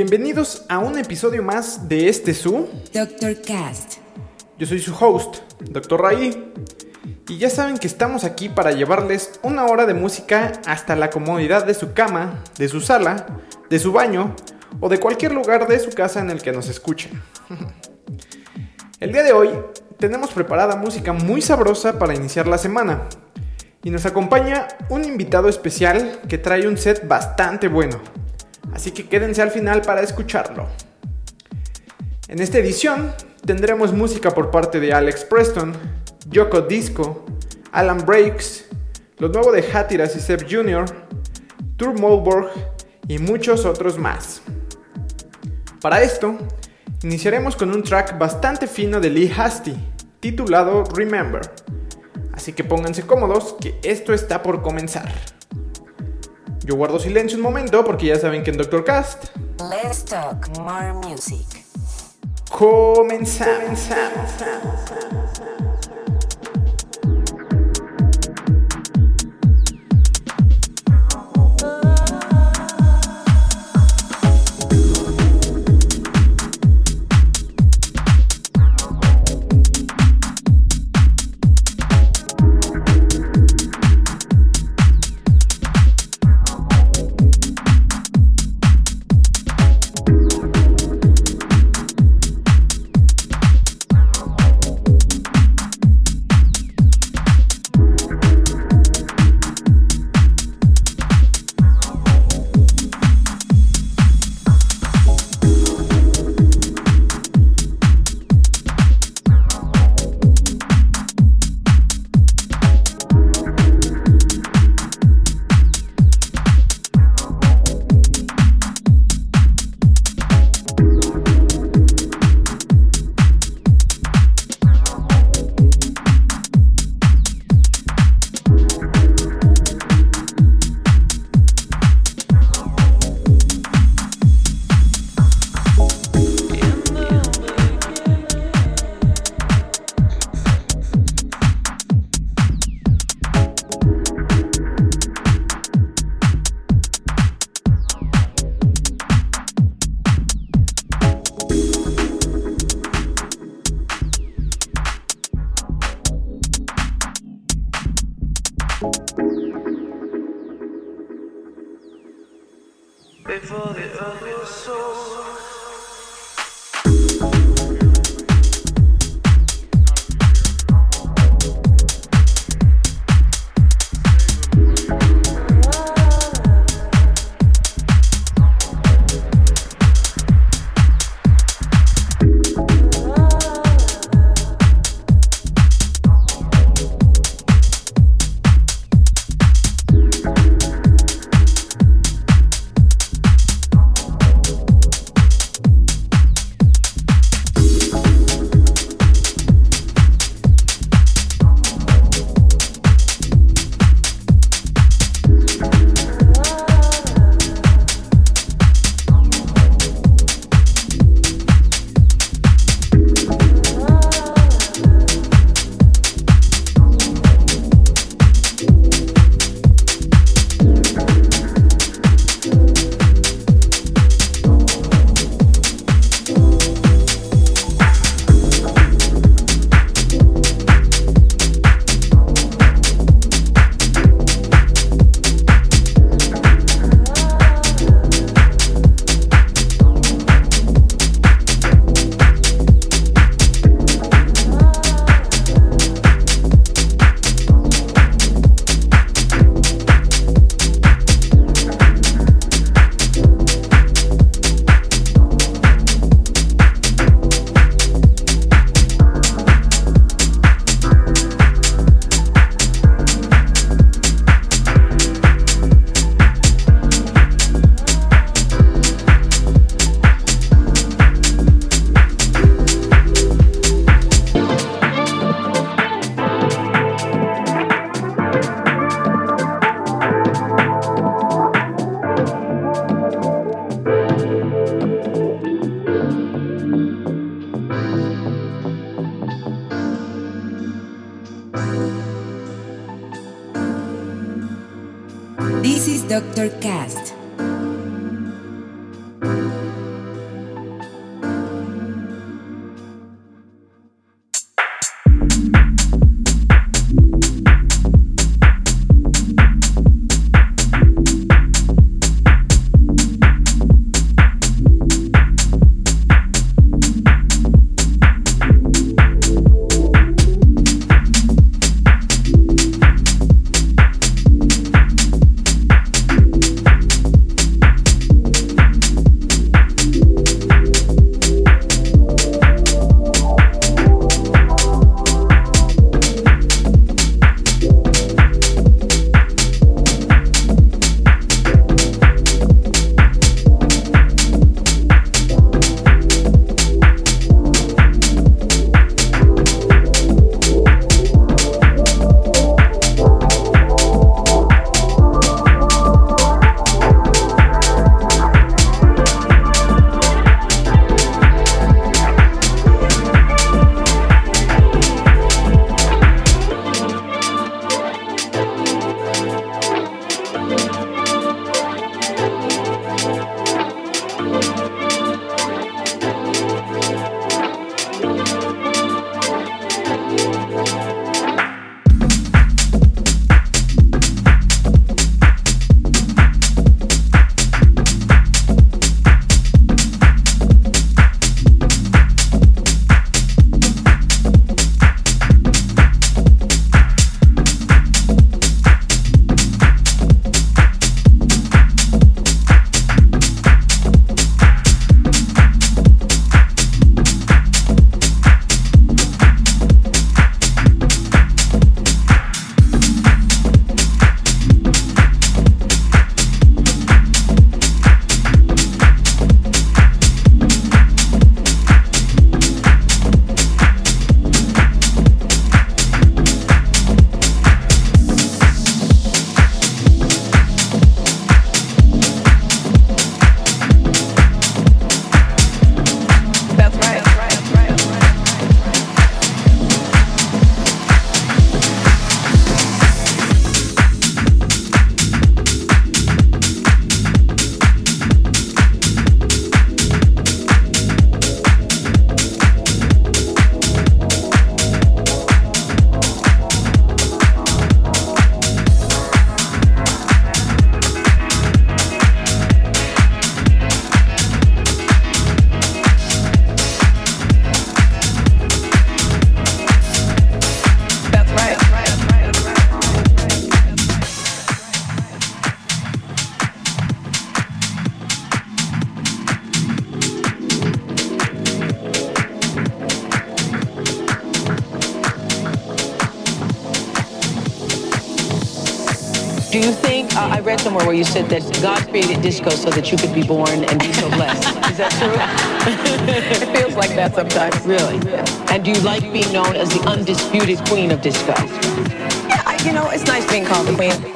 Bienvenidos a un episodio más de este su. Dr. Cast. Yo soy su host, Dr. Ray. Y ya saben que estamos aquí para llevarles una hora de música hasta la comodidad de su cama, de su sala, de su baño o de cualquier lugar de su casa en el que nos escuchen. El día de hoy tenemos preparada música muy sabrosa para iniciar la semana. Y nos acompaña un invitado especial que trae un set bastante bueno. Así que quédense al final para escucharlo. En esta edición tendremos música por parte de Alex Preston, Yoko Disco, Alan Breaks, lo nuevo de Hattiras y Seb Jr., Tour Molborg y muchos otros más. Para esto, iniciaremos con un track bastante fino de Lee Hasty, titulado Remember. Así que pónganse cómodos que esto está por comenzar. Yo guardo silencio un momento porque ya saben que en Doctor Cast Let's talk more music. comenzamos. Before somewhere where you said that God created disco so that you could be born and be so blessed. Is that true? it feels like that sometimes. Really? Yeah. And do you like being known as the undisputed queen of disco? Yeah, I, you know, it's nice being called the queen.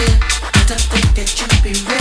i don't think that you could be real.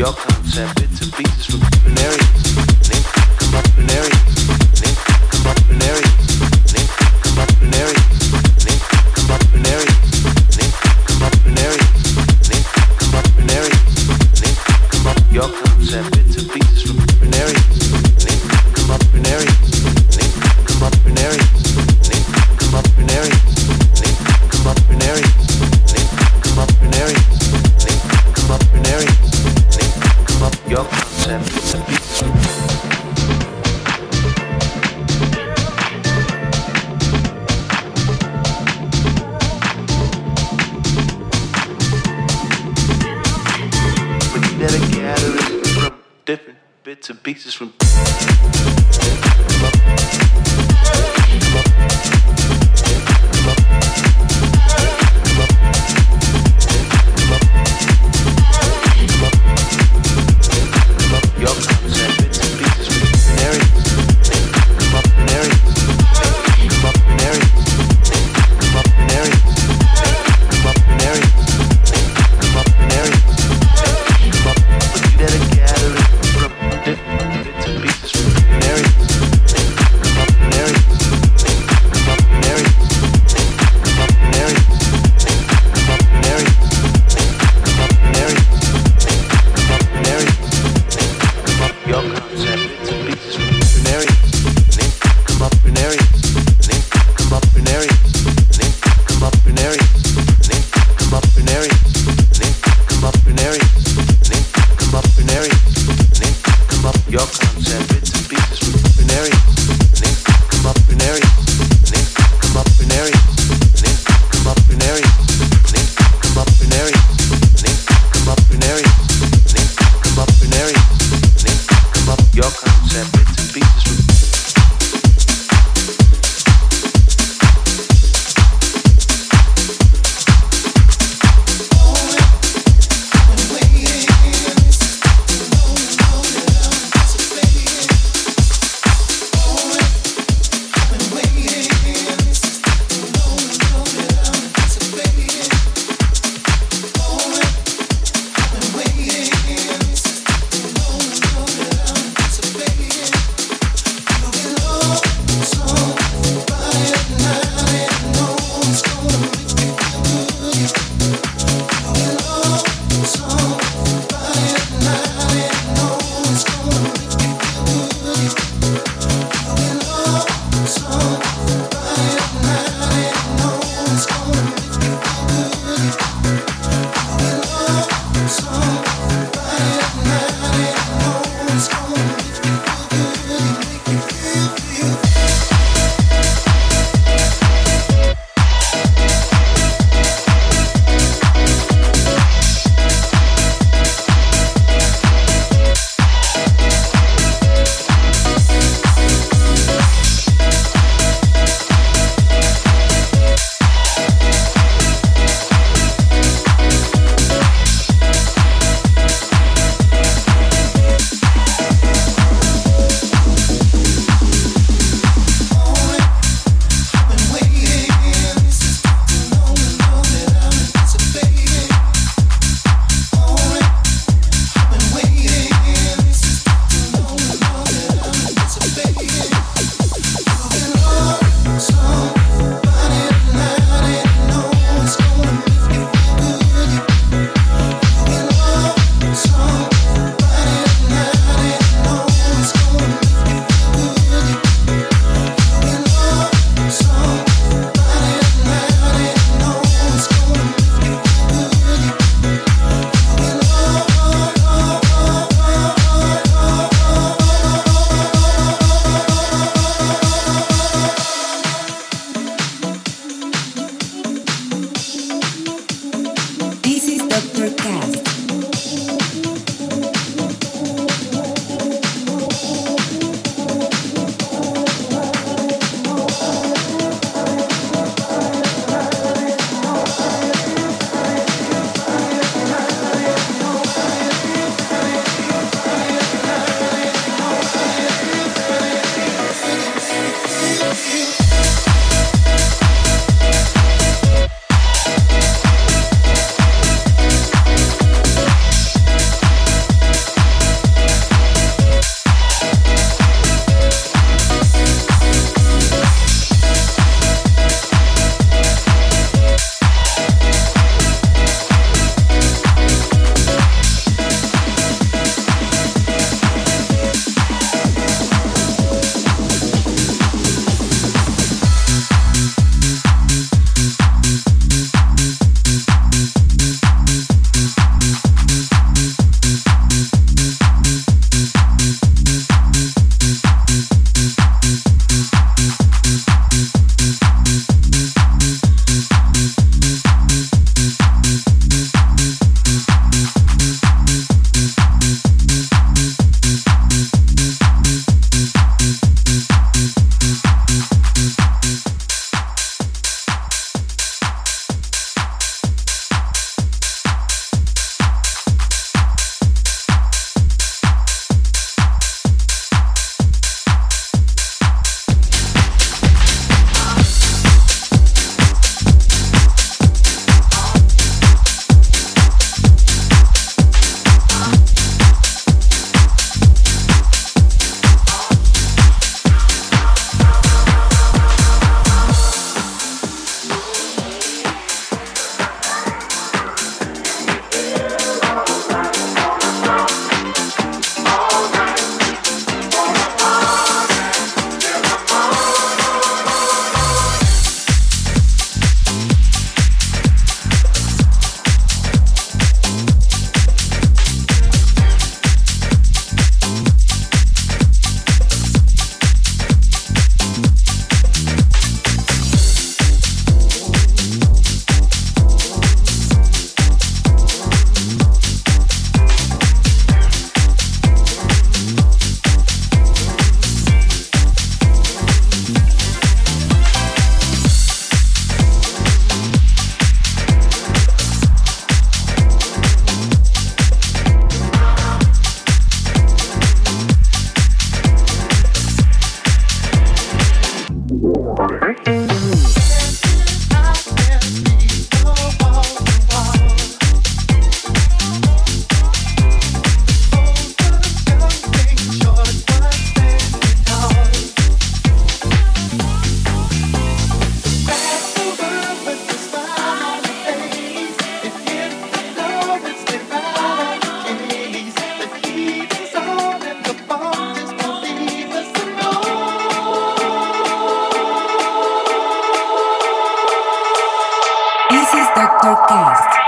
your concept bits and pieces from different areas, come up in areas, Then come up in areas. This is Dr. Cast.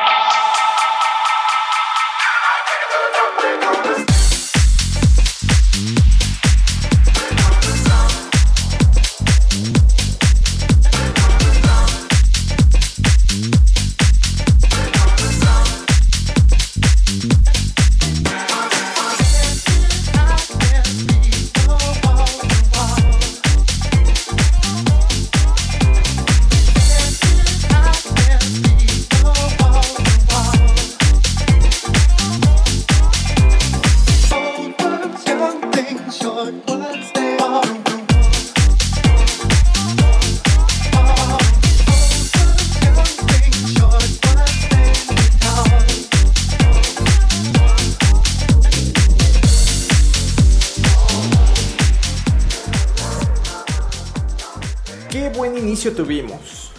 Tuvimos.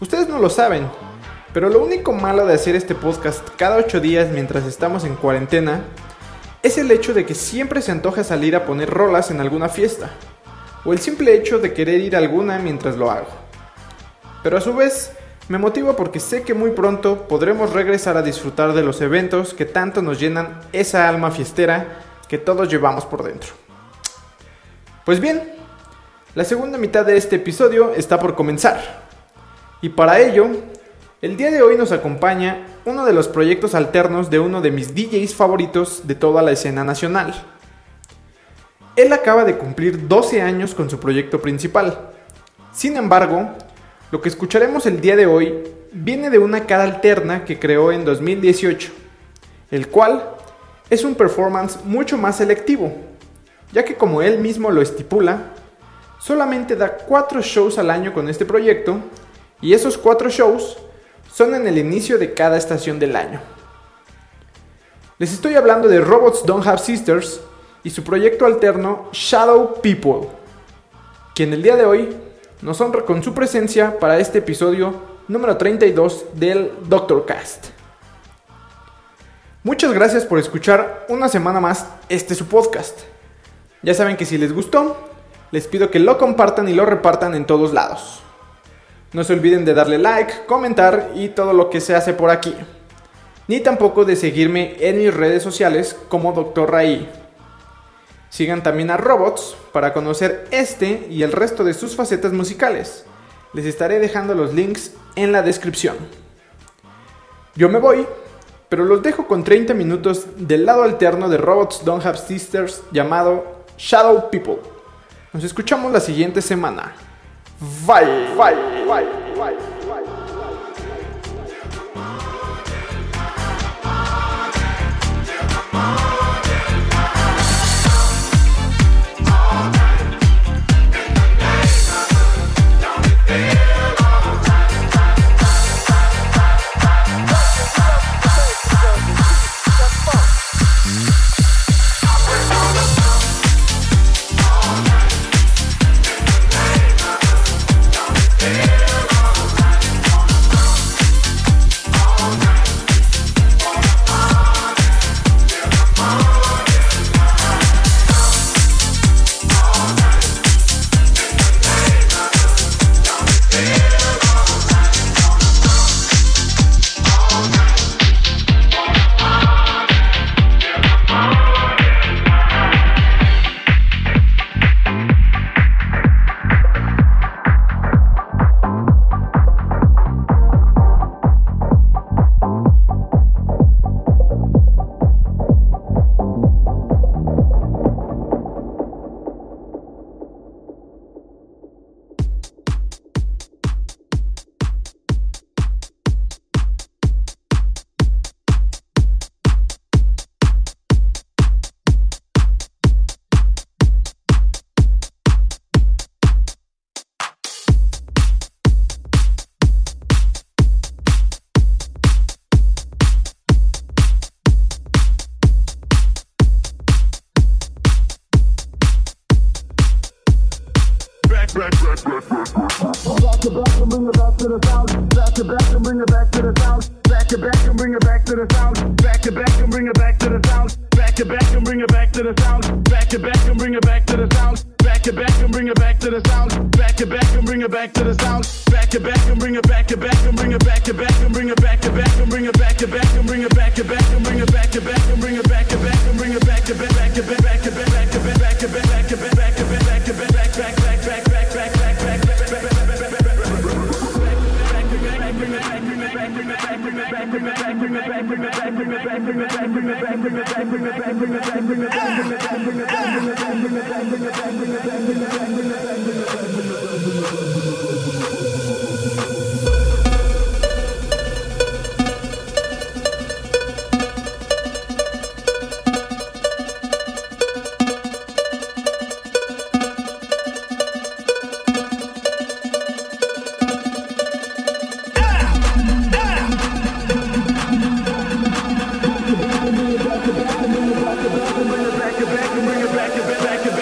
Ustedes no lo saben, pero lo único malo de hacer este podcast cada 8 días mientras estamos en cuarentena es el hecho de que siempre se antoja salir a poner rolas en alguna fiesta, o el simple hecho de querer ir a alguna mientras lo hago. Pero a su vez, me motiva porque sé que muy pronto podremos regresar a disfrutar de los eventos que tanto nos llenan esa alma fiestera que todos llevamos por dentro. Pues bien, la segunda mitad de este episodio está por comenzar. Y para ello, el día de hoy nos acompaña uno de los proyectos alternos de uno de mis DJs favoritos de toda la escena nacional. Él acaba de cumplir 12 años con su proyecto principal. Sin embargo, lo que escucharemos el día de hoy viene de una cara alterna que creó en 2018, el cual es un performance mucho más selectivo, ya que como él mismo lo estipula, solamente da 4 shows al año con este proyecto y esos 4 shows son en el inicio de cada estación del año. Les estoy hablando de Robots Don't Have Sisters y su proyecto alterno Shadow People, quien el día de hoy nos honra con su presencia para este episodio número 32 del Doctor Cast. Muchas gracias por escuchar una semana más este su podcast. Ya saben que si les gustó, les pido que lo compartan y lo repartan en todos lados. No se olviden de darle like, comentar y todo lo que se hace por aquí. Ni tampoco de seguirme en mis redes sociales como Dr. Ray. Sigan también a Robots para conocer este y el resto de sus facetas musicales. Les estaré dejando los links en la descripción. Yo me voy, pero los dejo con 30 minutos del lado alterno de Robots Don't Have Sisters llamado Shadow People. Nos escuchamos la siguiente semana. Bye, bye, bye, bye. bring it back, back, back.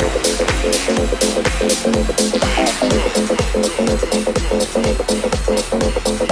Thank you.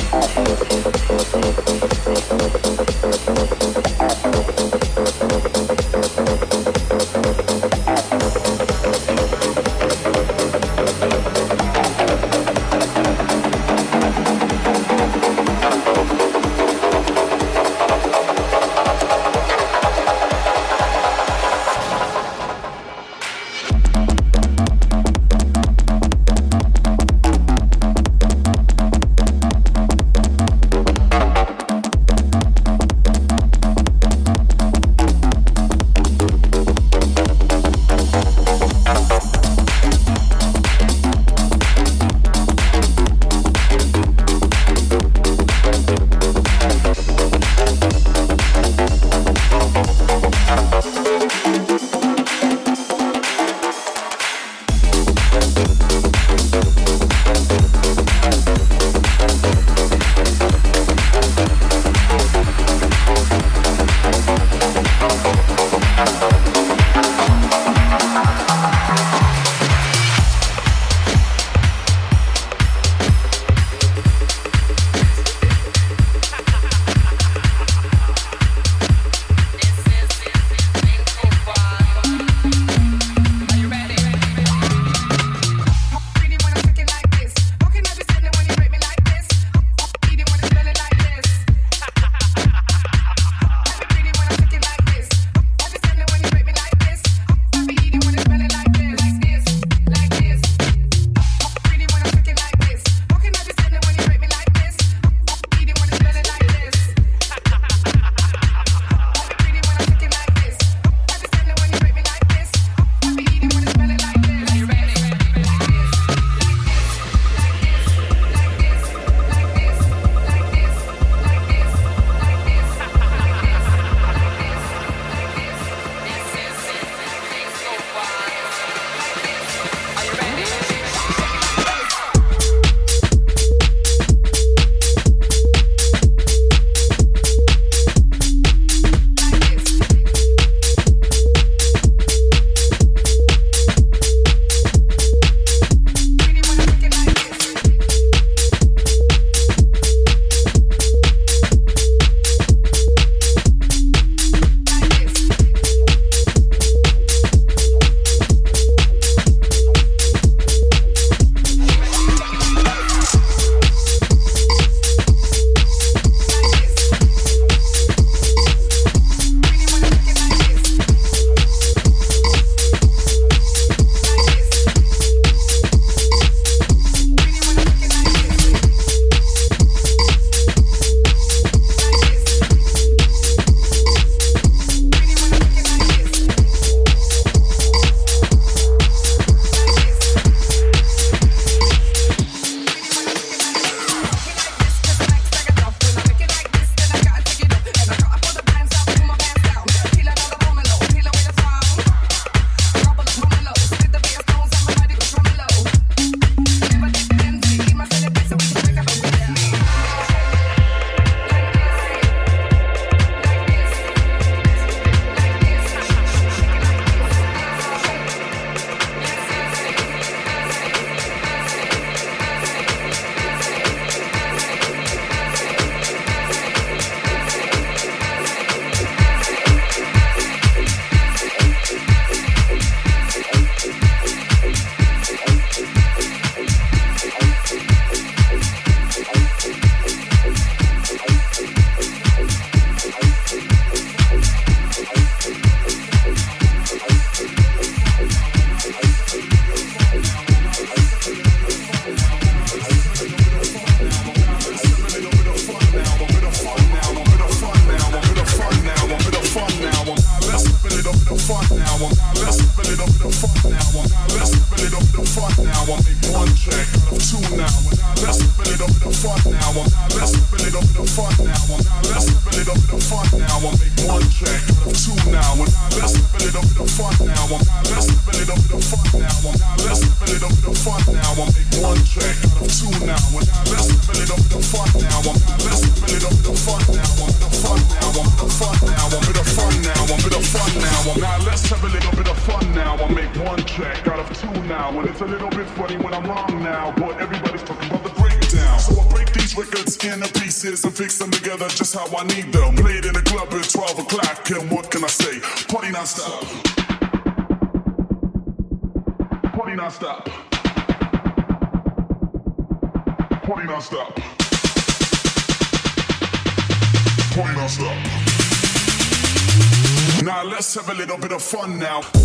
Let's have a little bit of fun now.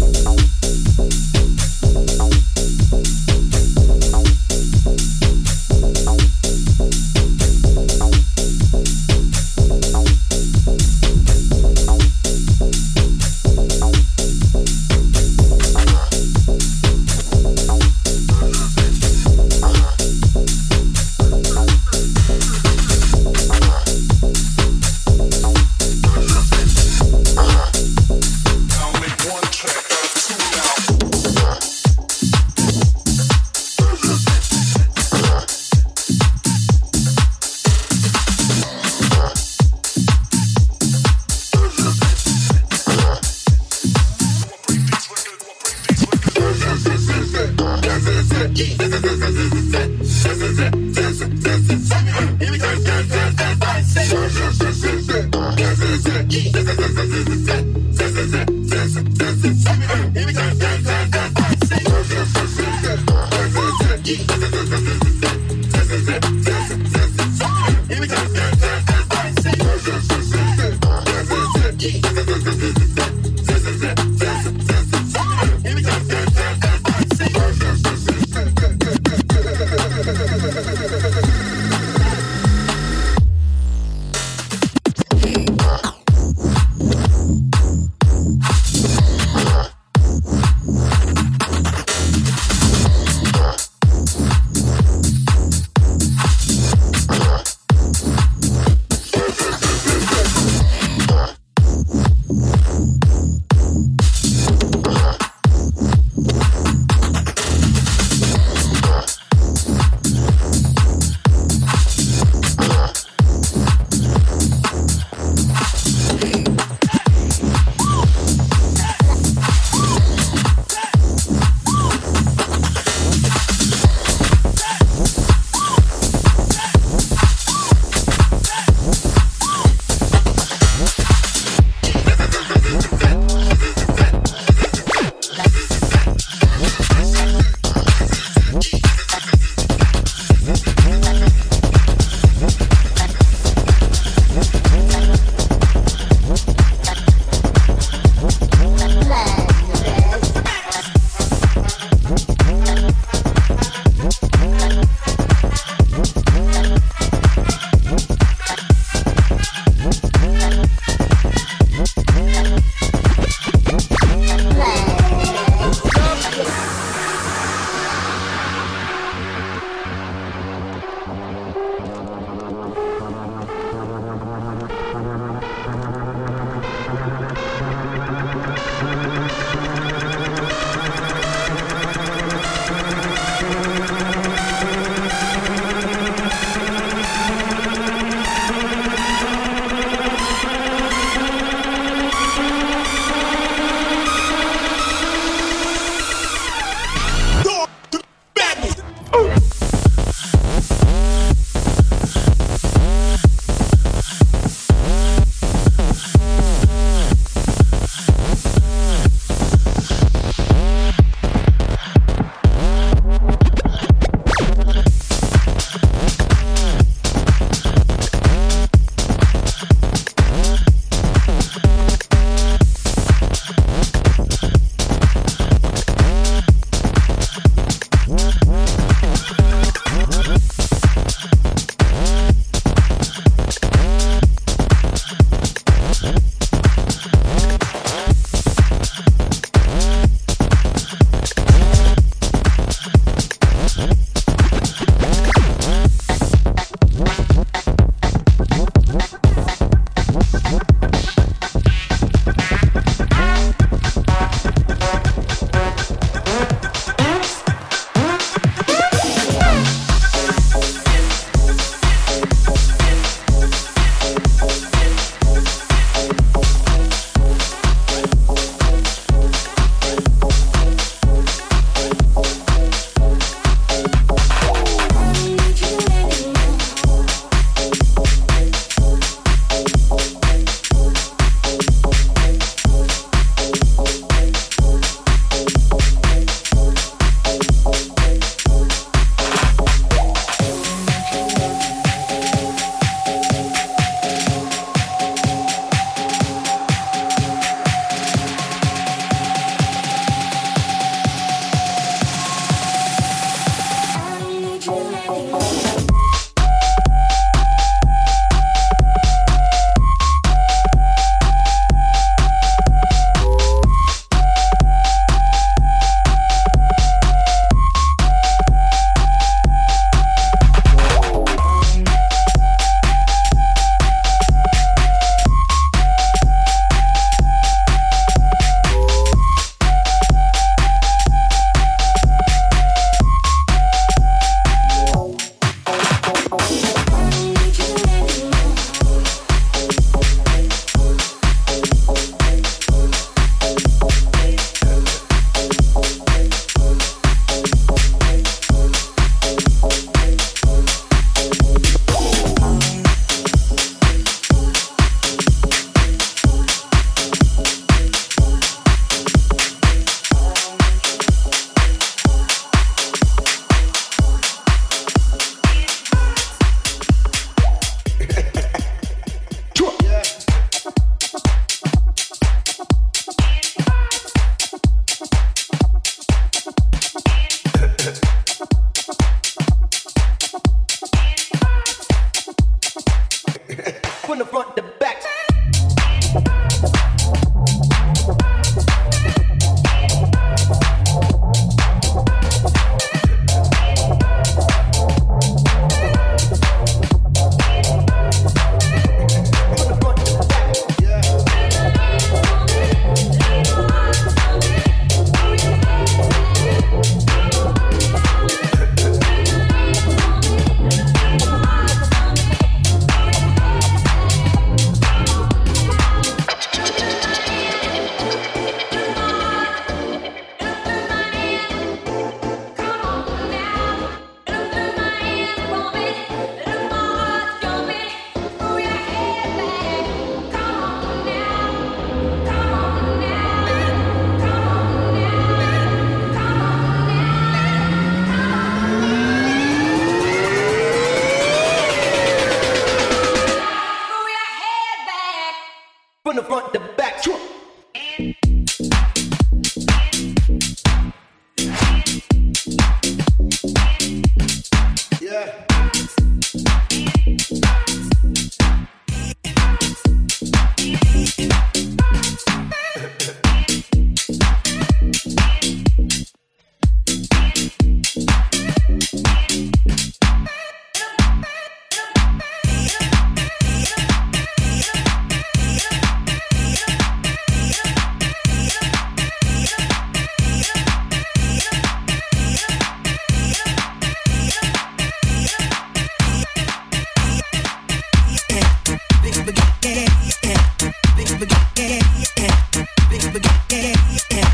yeah,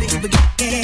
yeah, big.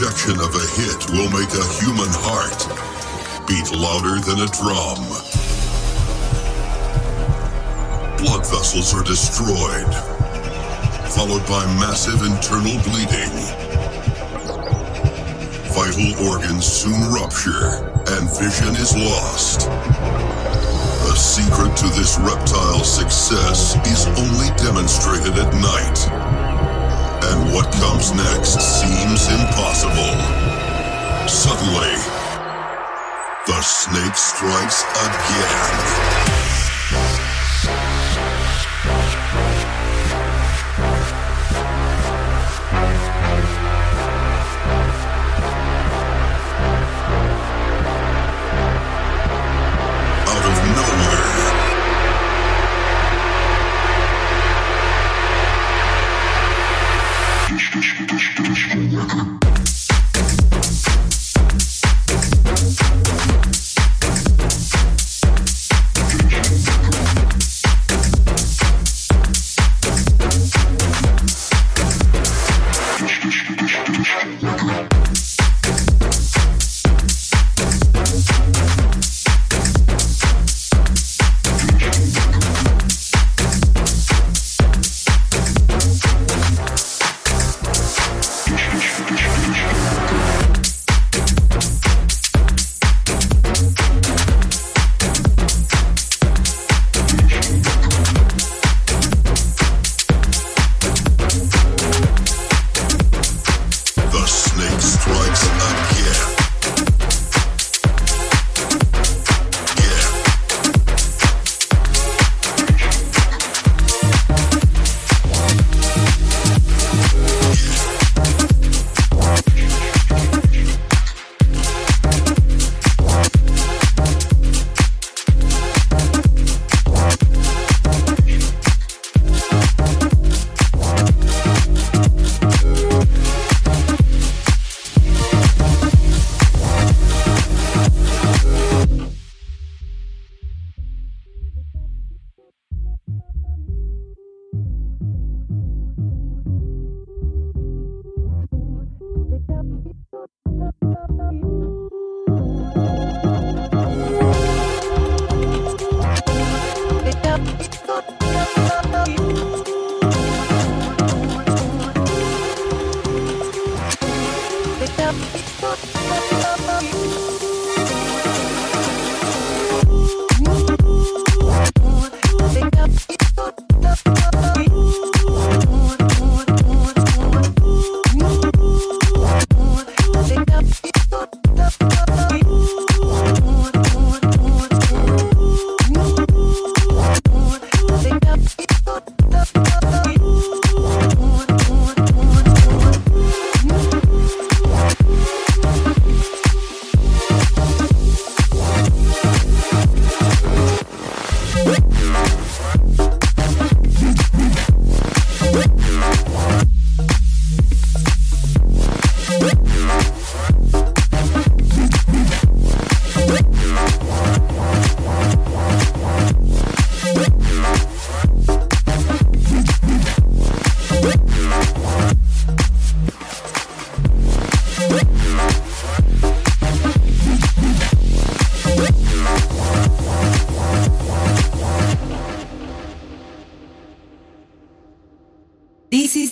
Injection of a hit will make a human heart beat louder than a drum. Blood vessels are destroyed, followed by massive internal bleeding. Vital organs soon rupture, and vision is lost. The secret to this reptile's success is only demonstrated at night. And what comes next seems impossible. Suddenly, the snake strikes again.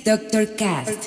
Dr. Cast.